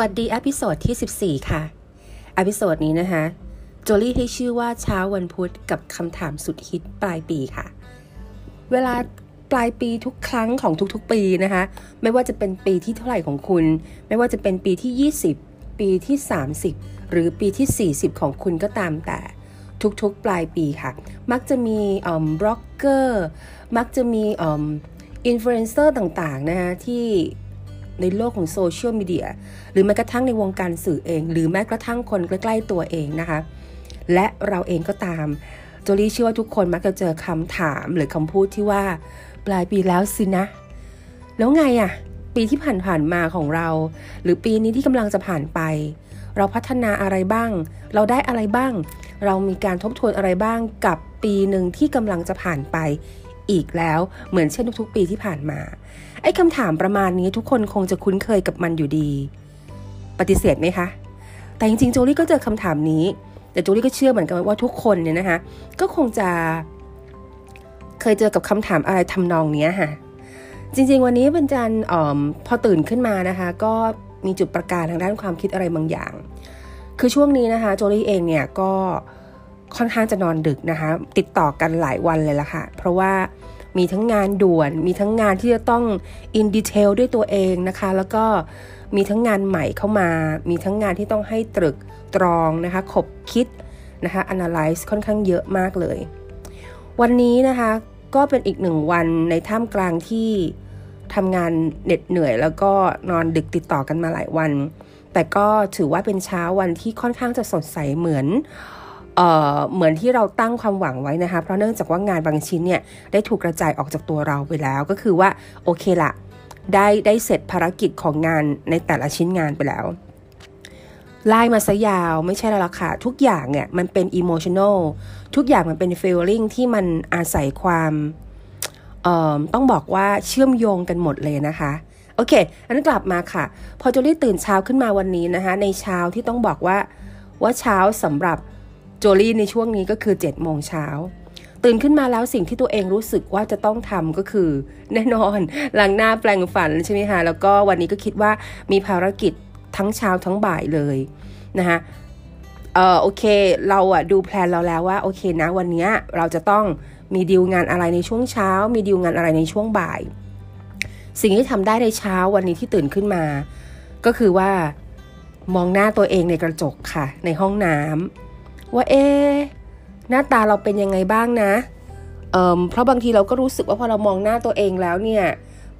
วัสดี episode ที่ 14 ค่ะ episode นี้นะคะ โจลี่ให้ชื่อว่าเช้าวันพุธกับคำถามสุดฮิตปลายปีค่ะ เวลาปลายปีทุกครั้งของทุกๆปีนะคะ ไม่ว่าจะเป็นปีที่เท่าไหร่ของคุณ ไม่ว่าจะเป็นปีที่ 20 ปีที่ 30 หรือปีที่ 40 ของคุณก็ตามแต่ทุกๆ ปลายปีค่ะ มักจะมีบล็อกเกอร์ มักจะมีอินฟลูเอนเซอร์ต่างๆนะคะที่ ในโลกของโซเชียลมีเดียหรือแม้กระทั่งในวงการสื่อเอง หรือแม้กระทั่งคนใกล้ ๆ ตัวเองนะคะ และเราเองก็ตามโจลี่เชื่อว่าทุกคนมักจะเจอคำถามหรือคำพูดที่ว่า ปลายปีแล้วสินะ แล้วไงอะปีที่ผ่านๆมาของเรา หรือปีนี้ที่กำลังจะผ่านไป เราพัฒนาอะไรบ้าง เราได้อะไรบ้าง เรามีการทบทวนอะไรบ้างกับปีหนึ่งที่กำลังจะผ่านไป อีกแล้ว เหมือนเช่นทุกๆปีที่ผ่านมา ไอ้คำถามประมาณนี้ทุกคนคงจะคุ้นเคยกับมันอยู่ดี ปฏิเสธไหมคะ แต่จริงๆ โจลี่ก็เจอคำถามนี้ แต่โจลี่ก็เชื่อเหมือนกันว่าทุกคนเนี่ยนะคะ ก็คงจะ เคยเจอกับคำถามอะไรทำนองนี้ค่ะ จริงๆ วันนี้บรรจันออพอตื่นขึ้นมานะคะ ก็มีจุดประกายทางด้านความคิดอะไรบางอย่าง คือช่วงนี้นะคะ โจลี่เองเนี่ยก็ ค่อนข้างจะนอนดึกนะคะ ติดต่อกันหลายวันเลยละค่ะ เพราะว่ามีทั้งงานด่วน มีทั้งงานที่จะต้องอินดีเทลด้วยตัวเองนะคะ แล้วก็มีทั้งงานใหม่เข้ามา มีทั้งงานที่ต้องให้ตรึกตรองนะคะ ขบคิดนะคะ analyze ค่อนข้างเยอะมากเลย วันนี้นะคะก็เป็นอีกหนึ่งวันในท่ามกลางที่ทำงานเหน็ดเหนื่อย แล้วก็นอนดึกติดต่อกันมาหลายวัน แต่ก็ถือว่าเป็นเช้าวันที่ค่อนข้างจะสดใสเหมือน เเหมือนที่เราตั้งความหวังไว้นะคะ เพราะเนื่องจากว่างานบางชิ้นเนี่ยได้ถูกกระจายออกจากตัวเราไปแล้ว ก็คือว่าโอเคละได้ได้เสร็จภารกิจของงานในแต่ละชิ้นงานไปแล้วไล่มาซะยาวไม่ใช่แล้วล่ะค่ะ ทุกอย่างเนี่ยมันเป็นอิโมชันอลทุกอย่างมันเป็นฟีลลิ่งที่มันอาศัยความต้องบอกว่าเชื่อมโยงกันหมดเลยนะคะ โอเค อันนั้นกลับมาค่ะ พอโจลี่ตื่นเช้าขึ้นมาวันนี้นะคะ ในเช้าที่ต้องบอกว่าว่าเช้าสำหรับ โจลี่ในช่วงนี้ก็คือ7จ็ดโมงเช้าตื่นขึ้นมาแล้วสิ่งที่ตัวเองรู้สึกว่าจะต้องทำก็คือ แน่นอนล้างหน้าแปลงฟันใช่ไหมคะแล้วก็วันนี้ก็คิดว่ามีภารกิจทั้งเช้าทั้งบ่ายเลยนะคะเออโอเคเราอะดูแพลนเราแล้วว่าโอเคนะวันนี้เราจะต้องมีดีลงานอะไรในช่วงเช้า มีดีลงานอะไรในช่วงบ่าย สิ่งที่ทำได้ในเช้าวันนี้ที่ตื่นขึ้นมา ก็คือว่ามองหน้าตัวเองในกระจกค่ะ ในห้องน้ำ ว่าเอ๊หน้าตาเราเป็นยังไงบ้างนะเเพราะบางทีเราก็รู้สึกว่าพอเรามองหน้าตัวเองแล้วเนี่ย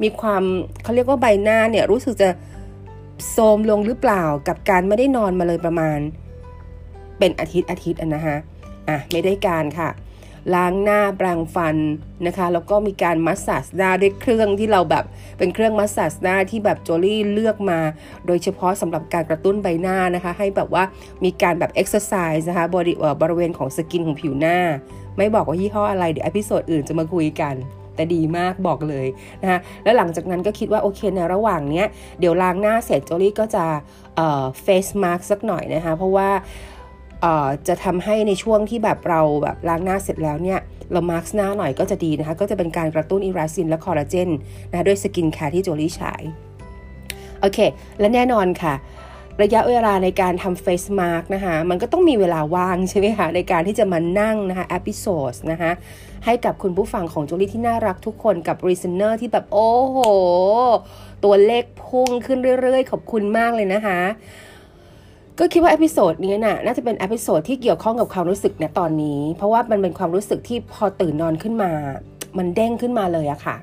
มีความเขาเรียกว่าใบหน้าเนี่ยรู้สึกจะโทมลงหรือเปล่ากับการไม่ได้นอนมาเลยประมาณ เป็นอาทิตย์อาทิตย์นะฮะอะไม่ได้การค่ะ ล้างหน้าแปรงฟันนะคะแล้วก็มีการ massage หน้าด้วยเครื่องที่เราแบบเป็นเครื่อง massage หน้าที่แบบโจลี่เลือกมา โดยเฉพาะสำหรับการกระตุ้นใบหน้านะคะ ให้แบบว่ามีการแบบเอ็กซ์ไซส์นะคะบริบริเวณของ skin ของผิวหน้า ไม่บอกว่ายี่ห้ออะไรเดี๋ยว episode อื่นจะมาคุยกันแต่ดีมากบอกเลยนะคะแล้วหลังจากนั้นก็คิดว่าโอเคในระหว่างเนี้ยเดี๋ยวล้างหน้าเสร็จโจลี่ก็จะเอ่อ face mask สักหน่อยนะคะเพราะว่า จะทำให้ในช่วงที่แบบเราแบบล้างหน้าเสร็จแล้วเนี่ยเรามาร์กหน้าหน่อยก็จะดีนะคะ ก็จะเป็นการกระตุ้นอิราซินและคอลลาเจนนะด้วยสกินแคร์ที่โจลี่ใช้โอเค และแน่นอนค่ะ ระยะเวลาในการทำ face mask นะคะ มันก็ต้องมีเวลาว่างใช่ไหมคะ ในการที่จะมานั่งนะคะ episode นะคะให้กับคุณผู้ฟังของโจลี่ที่น่ารักทุกคนกับ listener ที่แบบ โอ้โห ตัวเลขพุ่งขึ้นเรื่อยๆ ขอบคุณมากเลยนะคะ ก็คิดว่า episode นี้น่ะน่าจะเป็น episode ที่เกี่ยวข้องกับความรู้สึกในตอนนี้ เพราะว่ามันเป็นความรู้สึกที่พอตื่นนอนขึ้นมา มันเด้งขึ้นมาเลยอะค่ะ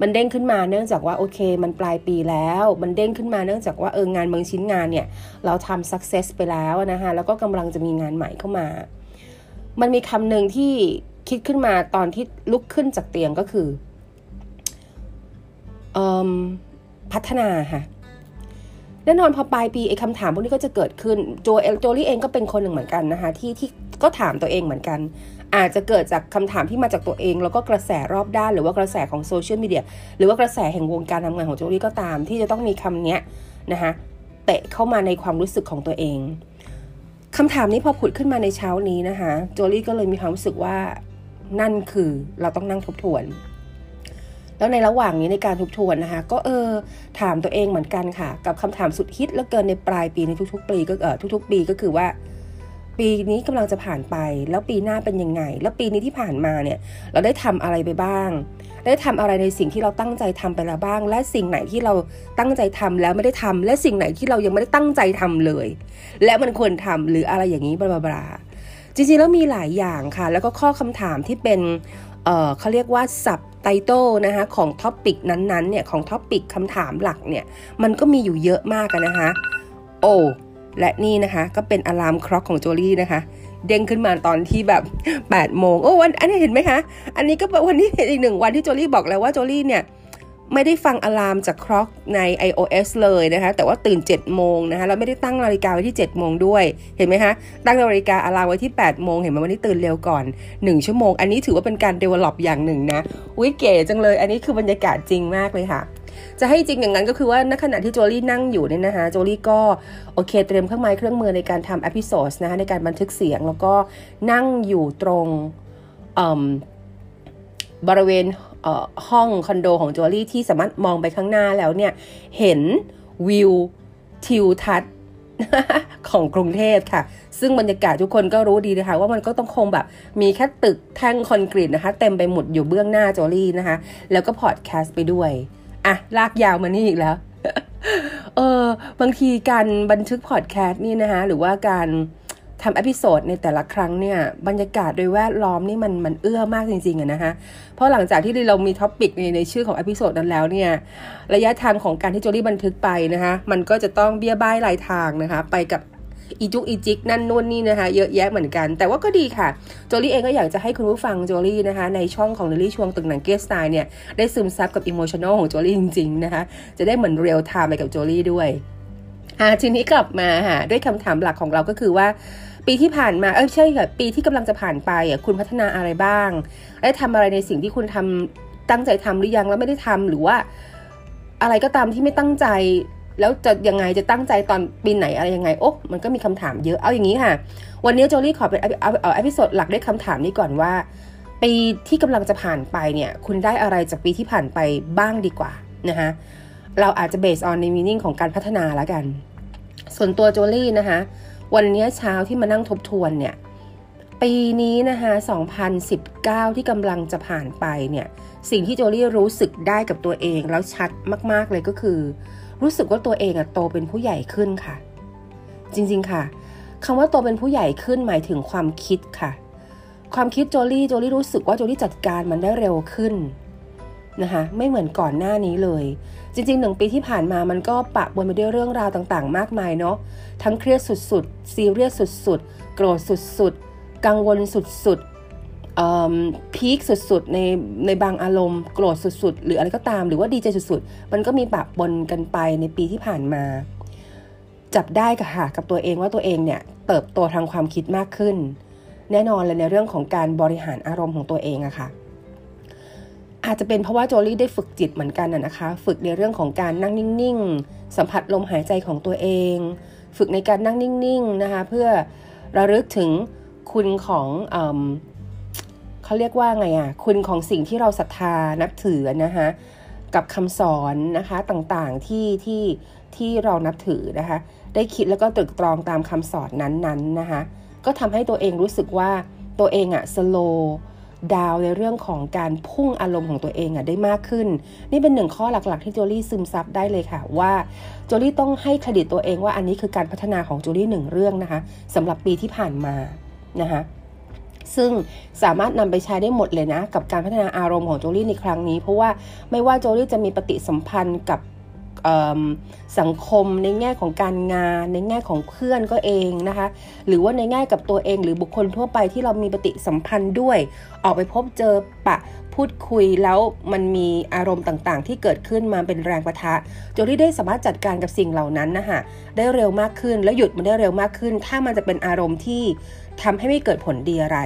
มันเด้งขึ้นมาเนื่องจากว่าโอเค มันปลายปีแล้ว มันเด้งขึ้นมาเนื่องจากว่าเอองานบางชิ้นงานเนี่ย เราทำ success ไปแล้วนะคะแล้วก็กำลังจะมีงานใหม่เข้ามา มันมีคำหนึ่งที่คิดขึ้นมาตอนที่ลุกขึ้นจากเตียงก็คือพัฒนาค่ะ แน่นอนพอปลายปีไอ้คำถามพวกนี้ก็จะเกิดขึ้นโจเอลโจลี่เองก็เป็นคนหนึ่งเหมือนกันนะคะที่ที่ก็ถามตัวเองเหมือนกัน อาจจะเกิดจากคำถามที่มาจากตัวเอง แล้วก็กระแสรอบด้าน หรือว่ากระแสของโซเชียลมีเดียหรือว่ากระแสแห่งวงการทำงานของโจลี่ก็ตาม ที่จะต้องมีคำนี้นะคะเตะเข้ามาในความรู้สึกของตัวเองคำถามนี้พอผุดขึ้นมาในเช้านี้นะคะโจลี่ก็เลยมีความรู้สึกว่านั่นคือเราต้องนั่งทบทวน แล้วในระหว่างนี้ในการทบทวนนะคะ ก็เออถามตัวเองเหมือนกันค่ะ กับคำถามสุดฮิตแล้วเกินในปลายปีในทุก ๆ ปีก็เออทุก ๆ ปีก็คือว่า ปีนี้กำลังจะผ่านไป แล้วปีหน้าเป็นยังไง แล้วปีนี้ที่ผ่านมาเนี่ย เราได้ทำอะไรไปบ้าง ได้ทำอะไรในสิ่งที่เราตั้งใจทำไปแล้วบ้าง และสิ่งไหนที่เราตั้งใจทำแล้วไม่ได้ทำและสิ่งไหนที่เรายังไม่ได้ตั้งใจทำเลย และมันควรทำหรืออะไรอย่างนี้บลาบลาจริงๆแล้วมีหลายอย่างค่ะ แล้วก็ข้อคำถามที่เป็น เเขาเรียกว่าสับไตโต้นะคะของ topic นั้นๆเนี่ยของท็อปิกคำถามหลักเนี่ยมันก็มีอยู่เยอะมากนะคะโอ้และนี่นะคะก็เป็น alarm clock ของโจลี่นะคะ เด้งขึ้นมาตอนที่แบบ8โมงโอ้วันอันนี้เห็นไหมคะ อันนี้ก็วันนี้อีกหนึ่งวันที่โจลี่บอกแล้วว่าโจลี่เนี่ย ไม่ได้ฟัง alarm จาก clock ใน iOS เลยนะคะ แต่ว่าตื่น 7 โมงนะคะแล้วไม่ได้ตั้งนาฬิกาไว้ที่ 7 โมงด้วย เห็นไหมคะ ตั้งนาฬิกา alarm ไว้ที่ 8 โมง เห็นไหมวันนี้ตื่นเร็วก่อน 1 ชั่วโมง อันนี้ถือว่าเป็นการ develop อย่างหนึ่งนะวิเก๋จังเลย อันนี้คือบรรยากาศจริงมากเลยค่ะ จะให้จริงอย่างนั้นก็คือว่าณขณะที่โจลี่นั่งอยู่เนี่ยนะคะ โจลี่ก็โอเคเตรียมเครื่องไม้เครื่องมือในการทำ episode นะคะในการบันทึกเสียง แล้วก็นั่งอยู่ตรงบริเวณ ห้องคอนโดของโจลี่ที่สามารถมองไปข้างหน้าแล้วเนี่ยเห็นวิวทิวทัศน์ของกรุงเทพค่ะ ซึ่งบรรยากาศทุกคนก็รู้ดีนะคะว่ามันก็ต้องคงแบบมีแค่ตึกแท่งคอนกรีตนะคะ เต็มไปหมดอยู่เบื้องหน้าโจลี่นะคะ แล้วก็พอดแคสต์ไปด้วย อะ ลากยาวมานี่อีกแล้ว เออบางทีการบันทึกพอดแคสต์นี่นะคะ หรือว่าการ ทำ episode ในแต่ละครั้งเนี่ยบรรยากาศโดยแวดล้อมนี่มันมันเอื้อมากจริงๆอะนะคะเพราะหลังจากที่เรามี topic ในในชื่อของ episode นั้นแล้วเนี่ยระยะทางของการที่โจลี่บันทึกไปนะคะมันก็จะต้องเบี้ยใบ้รายทางนะคะไปกับอีจุกอีจิกนั่นนู่นนี่นะคะ เยอะแยะเหมือนกัน แต่ว่าก็ดีค่ะ โจลี่เองก็อยากจะให้คุณผู้ฟังโจลี่นะคะ ในช่องของลิลี่ช่วงตึกหนังเกสไตน์เนี่ย ได้ซึมซับกับ emotional ของโจลี่จริง ๆ นะคะ จะได้เหมือนเรียลไทม์ไปกับโจลี่ด้วยอ่าทีนี้กลับมาค่ะด้วยคำถามหลักของเราก็คือว่า ปีที่ผ่านมาเออใช่ค่ะปีที่กำลังจะผ่านไปอะคุณพัฒนาอะไรบ้างได้ทำอะไรในสิ่งที่คุณทำตั้งใจทำหรือยังแล้วไม่ได้ทำหรือว่า อะไรก็ตามที่ไม่ตั้งใจ แล้วจะยังไงจะตั้งใจตอนปีไหนอะไรยังไงโอ้มันก็มีคำถามเยอะเอาอย่างนี้ค่ะ วันนี้โจลี่ขอเป็นเอาเอา episode หลักด้วยคำถามนี้ก่อนว่า ปีที่กำลังจะผ่านไปเนี่ย คุณได้อะไรจากปีที่ผ่านไปบ้างดีกว่านะคะเราอาจจะ base on ใน meaning ของการพัฒนาแล้วกัน ส่วนตัวโจลี่นะคะ วันนี้เช้าที่มานั่งทบทวนเนี่ย ปีนี้นะคะ2019 ที่กำลังจะผ่านไปเนี่ย สิ่งที่โจลี่รู้สึกได้กับตัวเองแล้วชัดมากๆเลยก็คือ รู้สึกว่าตัวเองอะโตเป็นผู้ใหญ่ขึ้นค่ะ จริงๆค่ะคำว่าโตเป็นผู้ใหญ่ขึ้นหมายถึงความคิดค่ะ ความคิดโจลี่โจลี่รู้สึกว่าโจลี่จัดการมันได้เร็วขึ้นนะคะไม่เหมือนก่อนหน้านี้เลย จริงๆหนึ่งปีที่ผ่านมามันก็ปะบนไปด้วยเรื่องราวต่างๆ มากมายเนาะทั้งเครียดสุดๆซีเรียสสุดๆ โกรธสุดๆ กังวลสุดๆพีคสุดๆในในบางอารมณ์โกรธสุดๆ หรืออะไรก็ตามหรือว่าดีใจสุดๆ มันก็มีปะบนกันไปในปีที่ผ่านมา จับได้กับค่ะกับตัวเองว่าตัวเองเนี่ยเติบโตทางความคิดมากขึ้น แน่นอนเลยในเรื่องของการบริหารอารมณ์ของตัวเองอะค่ะ อาจจะเป็นเพราะว่าโจลี่ได้ฝึกจิตเหมือนกันนะคะ ฝึกในเรื่องของการนั่งนิ่งๆ สัมผัสลมหายใจของตัวเอง ฝึกในการนั่งนิ่งๆนะคะ เพื่อระลึกถึงคุณของอเขาเรียกว่าไงอะ คุณของสิ่งที่เราศรัทธานับถือนะคะกับคำสอนนะคะต่างๆที่ที่ที่เรานับถือนะคะ ได้คิดแล้วก็ตรึกตรองตามคำสอนนั้นๆนนนะคะ ก็ทำให้ตัวเองรู้สึกว่าตัวเองอะสโล ดาวในเรื่องของการพุ่งอารมณ์ของตัวเองอะได้มากขึ้น นี่เป็นหนึ่งข้อหลักๆ ที่โจลี่ซึมซับได้เลยค่ะว่าโจลี่ต้องให้เครดิตตัวเองว่าอันนี้คือการพัฒนาของโจลี่หนึ่งเรื่องนะคะสำหรับปีที่ผ่านมานะคะซึ่งสามารถนำไปใช้ได้หมดเลยนะ กับการพัฒนาอารมณ์ของโจลี่ในครั้งนี้ เพราะว่าไม่ว่าโจลี่จะมีปฏิสัมพันธ์กับ สังคมในแง่ของการงาน ในแง่ของเพื่อนก็เองนะคะ หรือว่าในแง่กับตัวเองหรือบุคคลทั่วไปที่เรามีปฏิสัมพันธ์ด้วย ออกไปพบเจอปะพูดคุยแล้วมันมีอารมณ์ต่างๆ ที่เกิดขึ้นมาเป็นแรงประทะโจลี่ได้สามารถจัดการกับสิ่งเหล่านั้นนะคะได้เร็วมากขึ้นแล้วหยุดมันได้เร็วมากขึ้น ถ้ามันจะเป็นอารมณ์ที่ทำให้ไม่เกิดผลดีอะไร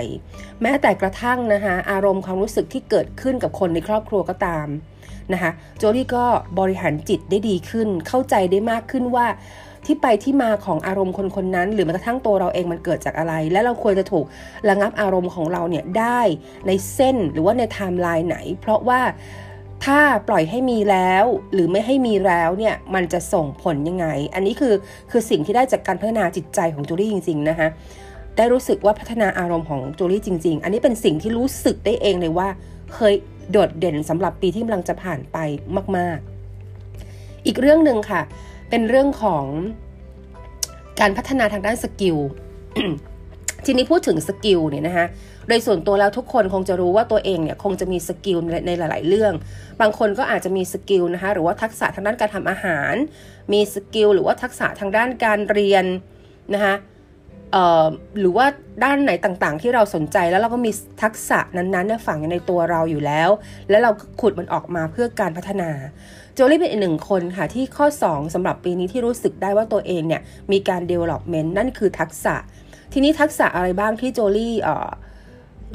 แม้แต่กระทั่งนะคะอารมณ์ความรู้สึกที่เกิดขึ้นกับคนในครอบครัวก็ตาม นะคะโจลี่ก็บริหารจิตได้ดีขึ้น เข้าใจได้มากขึ้นว่าที่ไปที่มาของอารมณ์คนคนนั้น หรือแม้กระทั่งตัวเราเองมันเกิดจากอะไร และเราควรจะถูกระงับอารมณ์ของเราเนี่ยได้ในเส้นหรือว่าในไทม์ไลน์ไหน เพราะว่าถ้าปล่อยให้มีแล้ว หรือไม่ให้มีแล้วเนี่ยมันจะส่งผลยังไง อันนี้คือคือสิ่งที่ได้จากการพัฒนาจิตใจของจูลี่จริง ๆ นะคะได้รู้สึกว่าพัฒนาอารมณ์ของจูลี่จริง ๆ อันนี้เป็นสิ่งที่รู้สึกได้เองเลยว่าเคย โดดเด่นสำหรับปีที่กำลังจะผ่านไปมาก ๆ อีกเรื่องหนึ่งค่ะ เป็นเรื่องของการพัฒนาทางด้าน skill ทีนี้พูดถึง skill เนี่ยนะคะโดยส่วนตัวแล้วทุกคนคงจะรู้ว่าตัวเองเนี่ยคงจะมี skill ในหลาย ๆ เรื่อง บางคนก็อาจจะมี skill นะคะหรือว่าทักษะทางด้านการทำอาหาร มี skill หรือว่าทักษะทางด้านการเรียนนะคะ หรือว่าด้านไหนต่างๆ ที่เราสนใจแล้วเราก็มีทักษะนั้นๆฝังในตัวเราอยู่แล้ว แล้วเราขุดมันออกมาเพื่อการพัฒนาโจลี่เป็นอีกหนึ่งคนค่ะที่ข้อ 2สำหรับปีนี้ที่รู้สึกได้ว่าตัวเองเนี่ยมีการ development นั่นคือทักษะ ทีนี้ทักษะอะไรบ้างที่โจลี่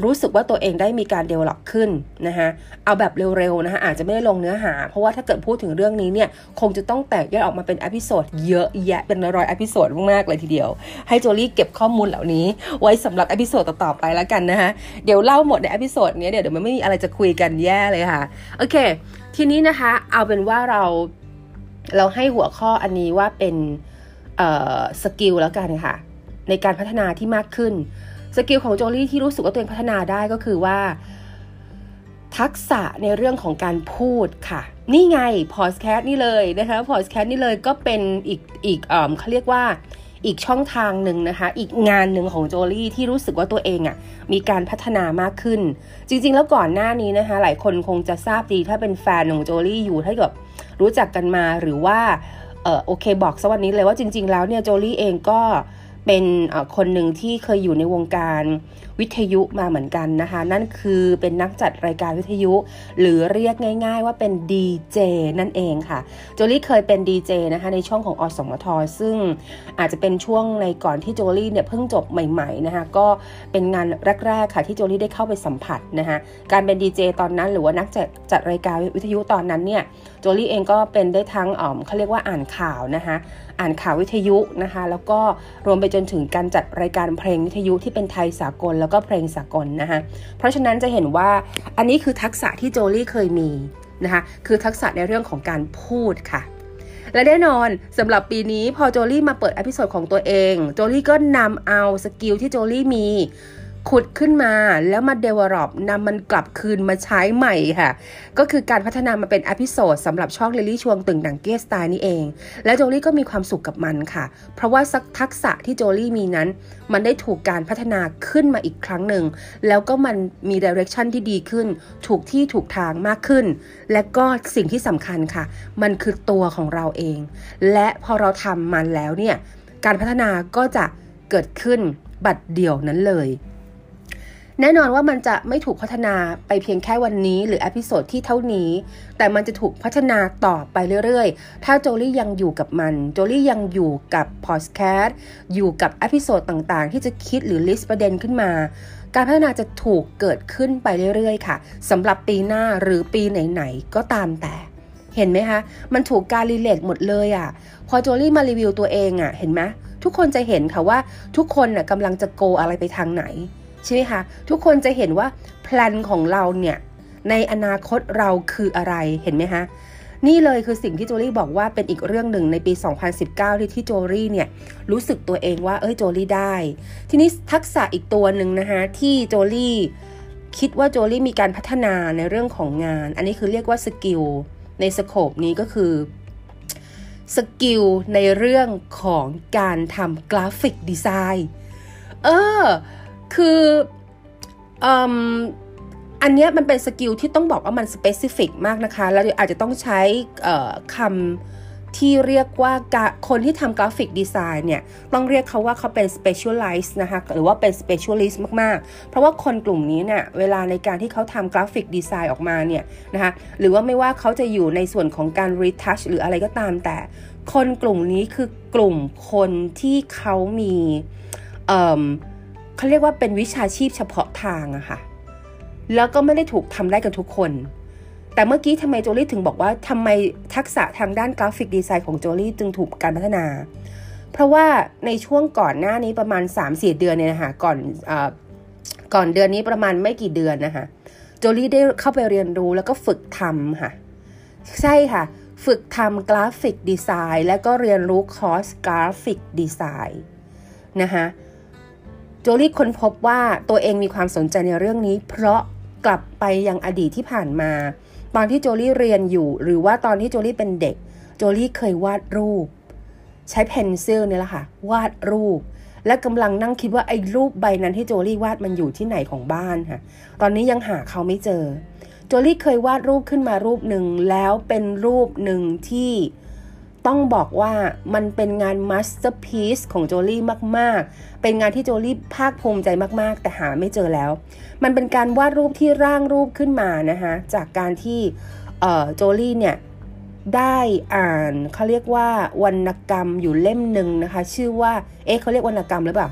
รู้สึกว่าตัวเองได้มีการ develop ขึ้นนะคะเอาแบบเร็วๆนะคะอาจจะไม่ได้ลงเนื้อหา เพราะว่าถ้าเกิดพูดถึงเรื่องนี้เนี่ย คงจะต้องแตกแยกออกมาเป็น episode เยอะแยะเป็นร้อย episode มากๆเลยทีเดียว ให้โจลี่เก็บข้อมูลเหล่านี้ ไว้สำหรับ episode ต่อๆไปแล้วกันนะคะเดี๋ยวเล่าหมดใน episode นี้เดี๋ยวเดี๋ยวมันไม่มีอะไรจะคุยกันแย่เลยค่ะโอเค ทีนี้นะคะเอาเป็นว่าเราเราให้หัวข้ออันนี้ว่าเป็น skill แล้วกันค่ะในการพัฒนาที่มากขึ้น skill ของโจลี่ที่รู้สึกว่าตัวเองพัฒนาได้ก็คือว่า ทักษะในเรื่องของการพูดค่ะ นี่ไงพอดแคสต์นี่เลยนะคะพอดแคสต์นี่เลยก็เป็นอีกอีกเอ่อเขาเรียกว่าอีกช่องทางหนึ่งนะคะ อีกงานหนึ่งของโจลี่ที่รู้สึกว่าตัวเองอะ่ะมีการพัฒนามากขึ้น จริง ๆ แล้วก่อนหน้านี้นะคะ หลายคนคงจะทราบดีถ้าเป็นแฟนของโจลี่อยู่ถ้าเกิดรู้จักกันมาหรือว่าเออโอเคบอกสวัสดีเลยว่าจริง ๆ แล้วเนี่ยโจลี่เองก็เเป็นคนหนึ่งที่เคยอยู่ในวงการวิทยุมาเหมือนกันนะคะ นั่นคือเป็นนักจัดรายการวิทยุ หรือเรียกง่าย ๆ ว่าเป็นดีเจนั่นเองค่ะโจลี่เคยเป็นดีเจนะคะในช่วงของอสมทซึ่งอาจจะเป็นช่วงในก่อนที่โจลี่เนี่ยเพิ่งจบใหม่ๆนะคะก็เป็นงานแรกๆค่ะที่โจลี่ได้เข้าไปสัมผัสนะคะการเป็นดีเจตอนนั้นหรือว่านักจัดจัดรายการวิทยุตอนนั้นเนี่ยโจลี่เองก็เป็นได้ทั้งอ๋อเขาเรียกว่าอ่านข่าวนะคะ อ่านข่าววิทยุนะคะ แล้วก็รวมไปจนถึงการจัดรายการเพลงวิทยุที่เป็นไทยสากล แล้วก็เพลงสากลนะคะ เพราะฉะนั้นจะเห็นว่าอันนี้คือทักษะที่โจลี่เคยมีนะคะคือทักษะในเรื่องของการพูดค่ะและแน่นอนสำหรับปีนี้พอโจลี่มาเปิด episode ของตัวเอง โจลี่ก็นำเอา skill ที่โจลี่มี ขุดขึ้นมาแล้วมา develop นำมันกลับคืนมาใช้ใหม่ค่ะ ก็คือการพัฒนามาเป็น episode สำหรับช่องเลลี่ชวงตึงดังเกสไตล์นี่เอง และโจลี่ก็มีความสุขกับมันค่ะ เพราะว่าสักทักษะที่โจลี่มีนั้น มันได้ถูกการพัฒนาขึ้นมาอีกครั้งหนึ่ง แล้วก็มันมี direction ที่ดีขึ้น ถูกที่ถูกทางมากขึ้น และก็สิ่งที่สำคัญค่ะ มันคือตัวของเราเอง และพอเราทำมันแล้วเนี่ยการพัฒนาก็จะเกิดขึ้นบัดเดี่ยวนั้นเลย แน่นอนว่ามันจะไม่ถูกพัฒนาไปเพียงแค่วันนี้ หรือ episode ที่เท่านี้ แต่มันจะถูกพัฒนาต่อไปเรื่อยๆ ถ้าโจลี่ยังอยู่กับมัน โจลี่ยังอยู่กับพอดแคสต์อยู่กับ episode ต่างๆ ที่จะคิดหรือ list ประเด็นขึ้นมา การพัฒนาจะถูกเกิดขึ้นไปเรื่อยๆ ค่ะสำหรับปีหน้าหรือปีไหนๆก็ตามแต่เห็นไหมคะ มันถูกการรีเลทหมดเลยอะ่ะ พอโจลี่มารีวิวตัวเองอะ่ะ เห็นไหมทุกคนจะเห็นค่ะว่าทุกคนน่ะกำลังจะโกอะไรไปทางไหน ใช่ไหมคะทุกคนจะเห็นว่าแพลนของเราเนี่ยในอนาคตเราคืออะไรเห็นไหมคะนี่เลยคือสิ่งที่โจลี่บอกว่าเป็นอีกเรื่องหนึ่งในปี 2019 ที่ที่โจลี่เนี่ยรู้สึกตัวเองว่าเอ้ยโจลี่ได้ ทีนี้ทักษะอีกตัวหนึ่งนะคะที่โจลี่คิดว่าโจลี่มีการพัฒนาในเรื่องของงาน อันนี้คือเรียกว่า skill ใน scope นี้ก็คือ skill ในเรื่องของการทำ graphic design เออ คืออันนี้มันเป็น skill ที่ต้องบอกว่ามัน specific มากนะคะ แล้วอาจจะต้องใช้คำที่เรียกว่าคนที่ทำ graphic design เนี่ย ต้องเรียกเขาว่าเขาเป็น specialized นะคะ หรือว่าเป็น specialist มาก ๆ เพราะว่าคนกลุ่มนี้เนี่ย เวลาในการที่เขาทำ graphic design ออกมาเนี่ยนะคะ หรือว่าไม่ว่าเขาจะอยู่ในส่วนของการ retouch หรืออะไรก็ตามแต่ คนกลุ่มนี้คือกลุ่มคนที่เขามีเเขาเรียกว่าเป็นวิชาชีพเฉพาะทางอะค่ะ แล้วก็ไม่ได้ถูกทำได้กันทุกคน แต่เมื่อกี้ทำไมโจลี่ถึงบอกว่าทำไมทักษะทางด้าน graphic design ของโจลี่จึงถูกการพัฒนา เพราะว่าในช่วงก่อนหน้านี้ประมาณ 3-4 เดือนเนี่ยนะคะก่อนอก่อนเดือนนี้ประมาณไม่กี่เดือนนะคะโจลี่ได้เข้าไปเรียนรู้แล้วก็ฝึกทำค่ะ ใช่ค่ะ ฝึกทำ graphic design และก็เรียนรู้คอร์ส graphic design นะคะ โจลี่ค้นพบว่าตัวเองมีความสนใจในเรื่องนี้ เพราะกลับไปยังอดีตที่ผ่านมา ตอนที่โจลี่เรียนอยู่ หรือว่าตอนที่โจลี่เป็นเด็ก โจลี่เคยวาดรูป ใช้ pencil เนี่ยแหละค่ะวาดรูป และกำลังนั่งคิดว่าไอ้รูปใบนั้นที่โจลี่วาดมันอยู่ที่ไหนของบ้านค่ะ ตอนนี้ยังหาเขาไม่เจอ โจลี่เคยวาดรูปขึ้นมารูปหนึ่งแล้วเป็นรูปหนึ่งที่ ต้องบอกว่ามันเป็นงาน masterpiece ของโจลี่มากๆ เป็นงานที่โจลี่ภาคภูมิใจมากๆ แต่หาไม่เจอแล้ว มันเป็นการวาดรูปที่ร่างรูปขึ้นมานะคะจากการที่โจลี่เนี่ยได้อ่านเขาเรียกว่าวรรณกรรมอยู่เล่มหนึ่งนะคะ ชื่อว่าเอ๊ะเขาเรียกวรรณกรรมหรือเปล่า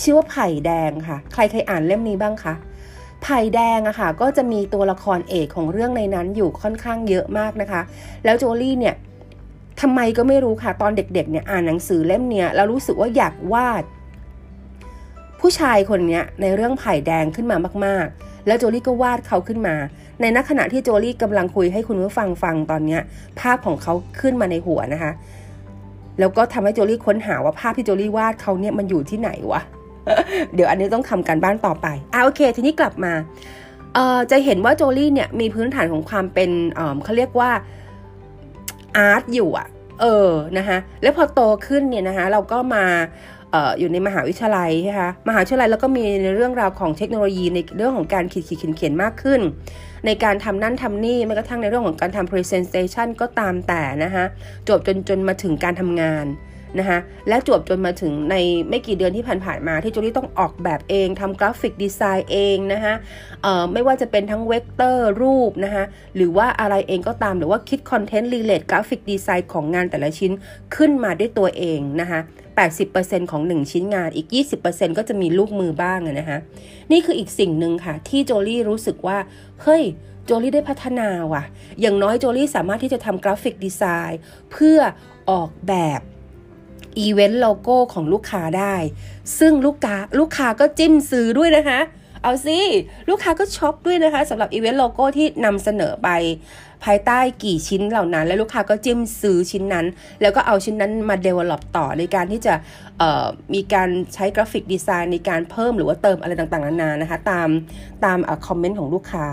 ชื่อว่าไผ่แดงค่ะ ใครเคยอ่านเล่มนี้บ้างคะไผ่แดงอะค่ะก็จะมีตัวละครเอกของเรื่องในนั้นอยู่ค่อนข้างเยอะมากนะคะ แล้วโจลี่เนี่ย ทำไมก็ไม่รู้ค่ะ ตอนเด็กๆเนี่ยอ่านหนังสือเล่มเนี้ยแล้วรู้สึกว่าอยากวาด ผู้ชายคนนี้ในเรื่องไผ่แดงขึ้นมามากๆ แล้วโจลี่ก็วาดเขาขึ้นมา ในนักขณะที่โจลี่กำลังคุยให้คุณผู้ฟังฟังตอนเนี้ยภาพของเขาขึ้นมาในหัวนะคะ แล้วก็ทำให้โจลี่ค้นหาว่าภาพที่โจลี่วาดเขาเนี่ยมันอยู่ที่ไหนวะเดี๋ยวอันนี้ต้องทำการบ้านต่อไปอ่าโอเค ทีนี้กลับมาเออจะเห็นว่าโจลี่เนี่ยมีพื้นฐานของความเป็นเออเขาเรียกว่าart อยู่อะ เออนะคะแล้วพอโตขึ้นเนี่ยนะคะเราก็มาอออยู่ในมหาวิทยาลัยใช่ไหมมหาวิทยาลัยแล้วก็มีในเรื่องราวของเทคโนโลยีในเรื่องของการขีดขีดเขียนเขียนมากขึ้น ในการทำนั่นทำนี่แม้กระทั่งในเรื่องของการทำ presentation ก็ตามแต่นะคะจวบจนจนมาถึงการทำงาน นะคะและจวบจนมาถึงในไม่กี่เดือนที่ผ่านๆมาที่โจลี่ต้องออกแบบเองทำ graphic design เองนะคะไม่ว่าจะเป็นทั้งเวกเตอร์รูปนะคะหรือว่าอะไรเองก็ตามหรือว่าคิด content relate graphic design ของงานแต่ละชิ้นขึ้นมาด้วยตัวเองนะคะ80%ของ 1 ชิ้นงานอีก 20%ก็จะมีลูกมือบ้างนะคะนี่คืออีกสิ่งหนึ่งค่ะ ที่โจลี่รู้สึกว่า เฮ้ยโจลี่ได้พัฒนาว่ะ อย่างน้อยโจลี่สามารถที่จะทำ graphic design เพื่อออกแบบ event logo ของลูกค้าได้ ซึ่งลูกค้าลูกค้าก็จิ้มซื้อด้วยนะคะเอาสิลูกค้าก็ shop ด้วยนะคะสำหรับ event logo ที่นำเสนอไป ภายใต้กี่ชิ้นเหล่านั้น แล้วลูกค้าก็จิ้มซื้อชิ้นนั้น แล้วก็เอาชิ้นนั้นมา develop ต่อในการที่จะมีการใช้ graphic design ในการเพิ่มหรือว่าเติมอะไรต่างๆนานานะคะ ตามตาม comment ของลูกค้า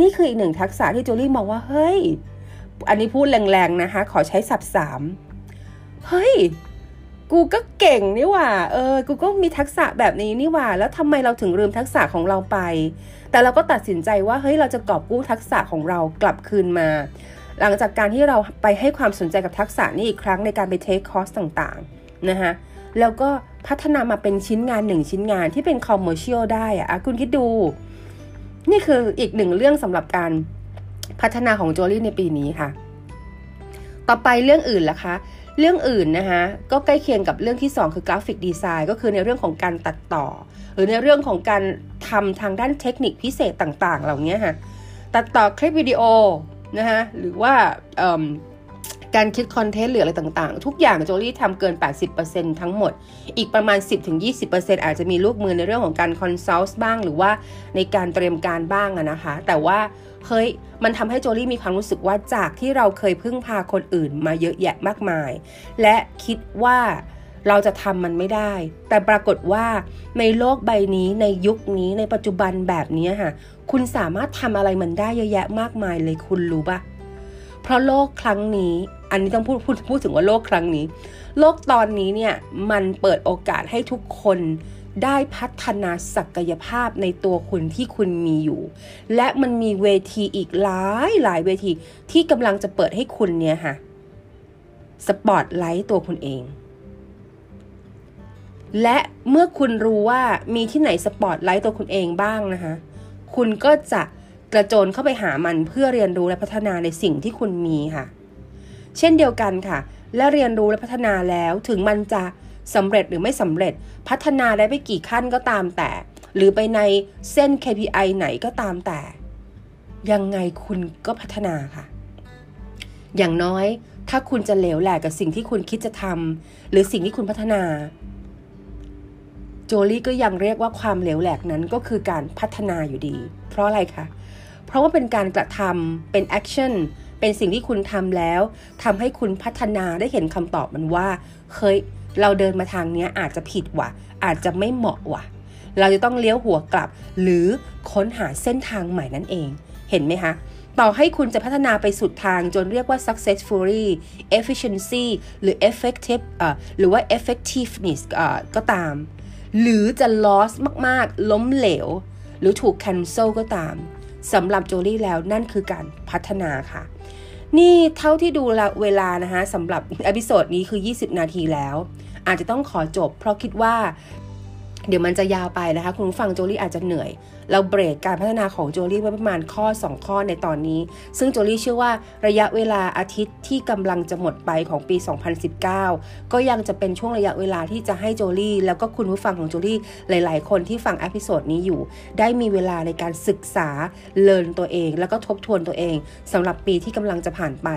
นี่คืออีกหนึ่งทักษะที่โจลี่มองว่า เฮ้ย อันนี้พูดแรงๆนะคะ ขอใช้สรรพนามเฮ้ย กูก็เก่งนี่หว่า เออ กูก็มีทักษะแบบนี้นี่หว่า แล้วทำไมเราถึงลืมทักษะของเราไป แต่เราก็ตัดสินใจว่า เฮ้ย เราจะกอบกู้ทักษะของเรากลับคืนมา หลังจากการที่เราไปให้ความสนใจกับทักษะนี้อีกครั้งในการไป take course ต่างๆ นะคะ แล้วก็พัฒนามาเป็นชิ้นงานหนึ่งชิ้นงานที่เป็น commercial ได้อะคุณคิดดู นี่คืออีกหนึ่งเรื่องสำหรับการพัฒนาของโจลี่ในปีนี้ค่ะ ต่อไปเรื่องอื่นล่ะคะ เรื่องอื่นนะคะก็ใกล้เคียงกับเรื่องที่ 2 คือ graphic design ก็คือในเรื่องของการตัดต่อ หรือในเรื่องของการทำทางด้านเทคนิคพิเศษต่างๆ เหล่านี้ค่ะตัดต่อคลิปวิดีโอนะคะหรือว่า การคิด content หรืออะไรต่างๆ ทุกอย่างโจลี่ทำเกิน 80%ทั้งหมด อีกประมาณ 10-20%อาจจะมีลูกมือในเรื่องของการ consult บ้าง หรือว่าในการเตรียมการบ้างนะคะ แต่ว่าเฮ้ยมันทำให้โจลี่มีความรู้สึกว่าจากที่เราเคยพึ่งพาคนอื่นมาเยอะแยะมากมาย และคิดว่าเราจะทำมันไม่ได้ แต่ปรากฏว่าในโลกใบนี้ในยุคนี้ในปัจจุบันแบบนี้ค่ะ คุณสามารถทำอะไรมันได้เยอะแยะมากมายเลยคุณรู้ปะเพราะโลกครั้งนี้ อันนี้ต้องพูดพูดพูดถึงว่าโลกครั้งนี้ โลกตอนนี้เนี่ยมันเปิดโอกาสให้ทุกคนได้พัฒนาศักยภาพในตัวคุณที่คุณมีอยู่ และมันมีเวทีอีกหลายหลายเวทีที่กำลังจะเปิดให้คุณเนี่ยค่ะสปอตไลท์ตัวคุณเอง และเมื่อคุณรู้ว่ามีที่ไหนสปอตไลท์ตัวคุณเองบ้างนะคะ คุณก็จะกระโจนเข้าไปหามันเพื่อเรียนรู้และพัฒนาในสิ่งที่คุณมีค่ะ เช่นเดียวกันค่ะ และเรียนรู้และพัฒนาแล้วถึงมันจะสำเร็จหรือไม่สำเร็จ พัฒนาได้ไปกี่ขั้นก็ตามแต่ หรือไปในเส้น KPI ไหนก็ตามแต่ ยังไงคุณก็พัฒนาค่ะ อย่างน้อยถ้าคุณจะเหลวแหลกกับสิ่งที่คุณคิดจะทำหรือสิ่งที่คุณพัฒนา โจลี่ก็ยังเรียกว่าความเหลวแหลกนั้นก็คือการพัฒนาอยู่ดี เพราะอะไรคะเพราะว่าเป็นการกระทำเป็น action เป็นสิ่งที่คุณทำแล้วทำให้คุณพัฒนาได้เห็นคำตอบมันว่าเฮ้ยเราเดินมาทางนี้อาจจะผิดว่ะ อาจจะไม่เหมาะว่ะ เราจะต้องเลี้ยวหัวกลับ หรือค้นหาเส้นทางใหม่นั่นเอง เห็นไหมคะต่อให้คุณจะพัฒนาไปสุดทางจนเรียกว่า successfully efficiency หรือ effective หรือว่า effectiveness ก็ตาม หรือจะ loss มาก ๆ ล้มเหลว หรือถูก cancel ก็ตามสำหรับโจลี่แล้วนั่นคือการพัฒนาค่ะ นี่เท่าที่ดูเวลานะคะสำหรับepisode นี้คือ 20 นาทีแล้ว อาจจะต้องขอจบเพราะคิดว่า เดี๋ยวมันจะยาวไปนะคะ คุณฟังโจลี่อาจจะเหนื่อย เราเบรกการพัฒนาของโจลี่ไว้ประมาณข้อ 2 ข้อในตอนนี้ ซึ่งโจลี่เชื่อว่าระยะเวลาอาทิตย์ที่กำลังจะหมดไปของปี 2019 ก็ยังจะเป็นช่วงระยะเวลาที่จะให้โจลี่แล้วก็คุณผู้ฟังของโจลี่หลาย ๆ คนที่ฟัง episode นี้อยู่ ได้มีเวลาในการศึกษา learn ตัวเอง แล้วก็ทบทวนตัวเองสำหรับปีที่กำลังจะผ่านไป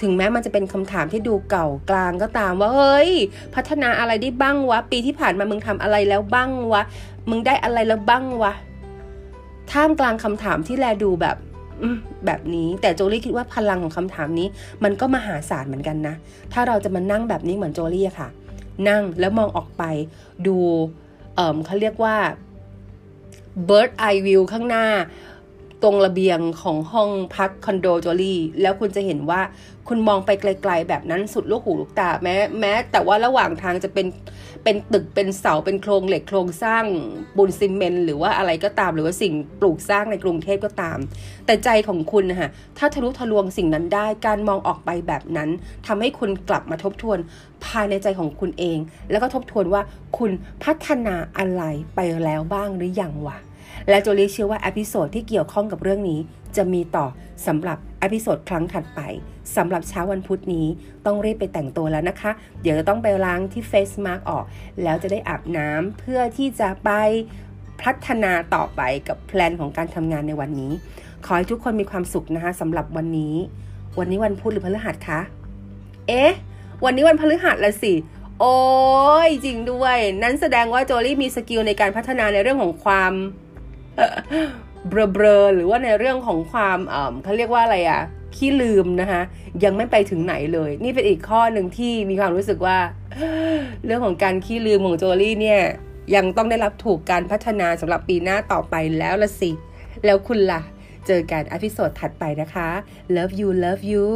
ถึงแม้มันจะเป็นคำถามที่ดูเก่ากลางก็ตามว่าเฮ้ย พัฒนาอะไรได้บ้างวะปีที่ผ่านมามึงทำอะไรแล้วบ้างางวะ มึงได้อะไรแล้วบ้างวะ ท่ามกลางคำถามที่แลดูแบบแบบนี้แต่โจลี่คิดว่าพลังของคำถามนี้ มันก็มหาศาลเหมือนกันนะ ถ้าเราจะมานั่งแบบนี้เหมือนโจลี่ค่ะ นั่งแล้วมองออกไปดูเอ่อเขาเรียกว่า bird eye view ข้างหน้า ตรงระเบียงของห้องพักคอนโดจอรี่แล้วคุณจะเห็นว่าคุณมองไปไกล ๆ แบบนั้นสุดลูกหูลูกตาแม้แม้ แต่ว่าระหว่างทางจะเป็นเป็นตึกเป็นเสาเป็นโครงเหล็กโครงสร้างบุนซีเมนต์หรือว่าอะไรก็ตามหรือว่าสิ่งปลูกสร้างในกรุงเทพก็ตาม แต่ใจของคุณนะคะถ้าทะลุทะลวงสิ่งนั้นได้ การมองออกไปแบบนั้นทำให้คุณกลับมาทบทวนภายในใจของคุณเอง แล้วก็ทบทวนว่าคุณพัฒนาอะไรไปแล้วบ้างหรือยังวะ และโจลี่เชื่อว่า episode ที่เกี่ยวข้องกับเรื่องนี้ จะมีต่อสำหรับ episode ครั้งถัดไปสำหรับเช้าวันพุธนี้ต้องรีบไปแต่งตัวแล้วนะคะ เดี๋ยวจะต้องไปล้างที่ face mask ออก แล้วจะได้อาบน้ำเพื่อที่จะไปพัฒนาต่อไปกับ plan ของการทำงานในวันนี้ ขอให้ทุกคนมีความสุขนะคะสำหรับวันนี้ วันนี้วันพุธหรือพฤหัสคะเอ๊ะวันนี้วันพฤหัสละสิโอ้ยจริงด้วย นั้นแสดงว่าโจลี่มี skill ในการพัฒนาในเรื่องของความ เบลอๆหรือว่าในเรื่องของความเขาเรียกว่าอะไรอะขี้ลืมนะคะยังไม่ไปถึงไหนเลย นี่เป็นอีกข้อหนึ่งที่มีความรู้สึกว่า เรื่องของการขี้ลืมของโจลี่เนี่ย ยังต้องได้รับถูกการพัฒนาสำหรับปีหน้าต่อไปแล้วละสิ แล้วคุณล่ะ เจอกัน episode ถัดไปนะคะ love you love you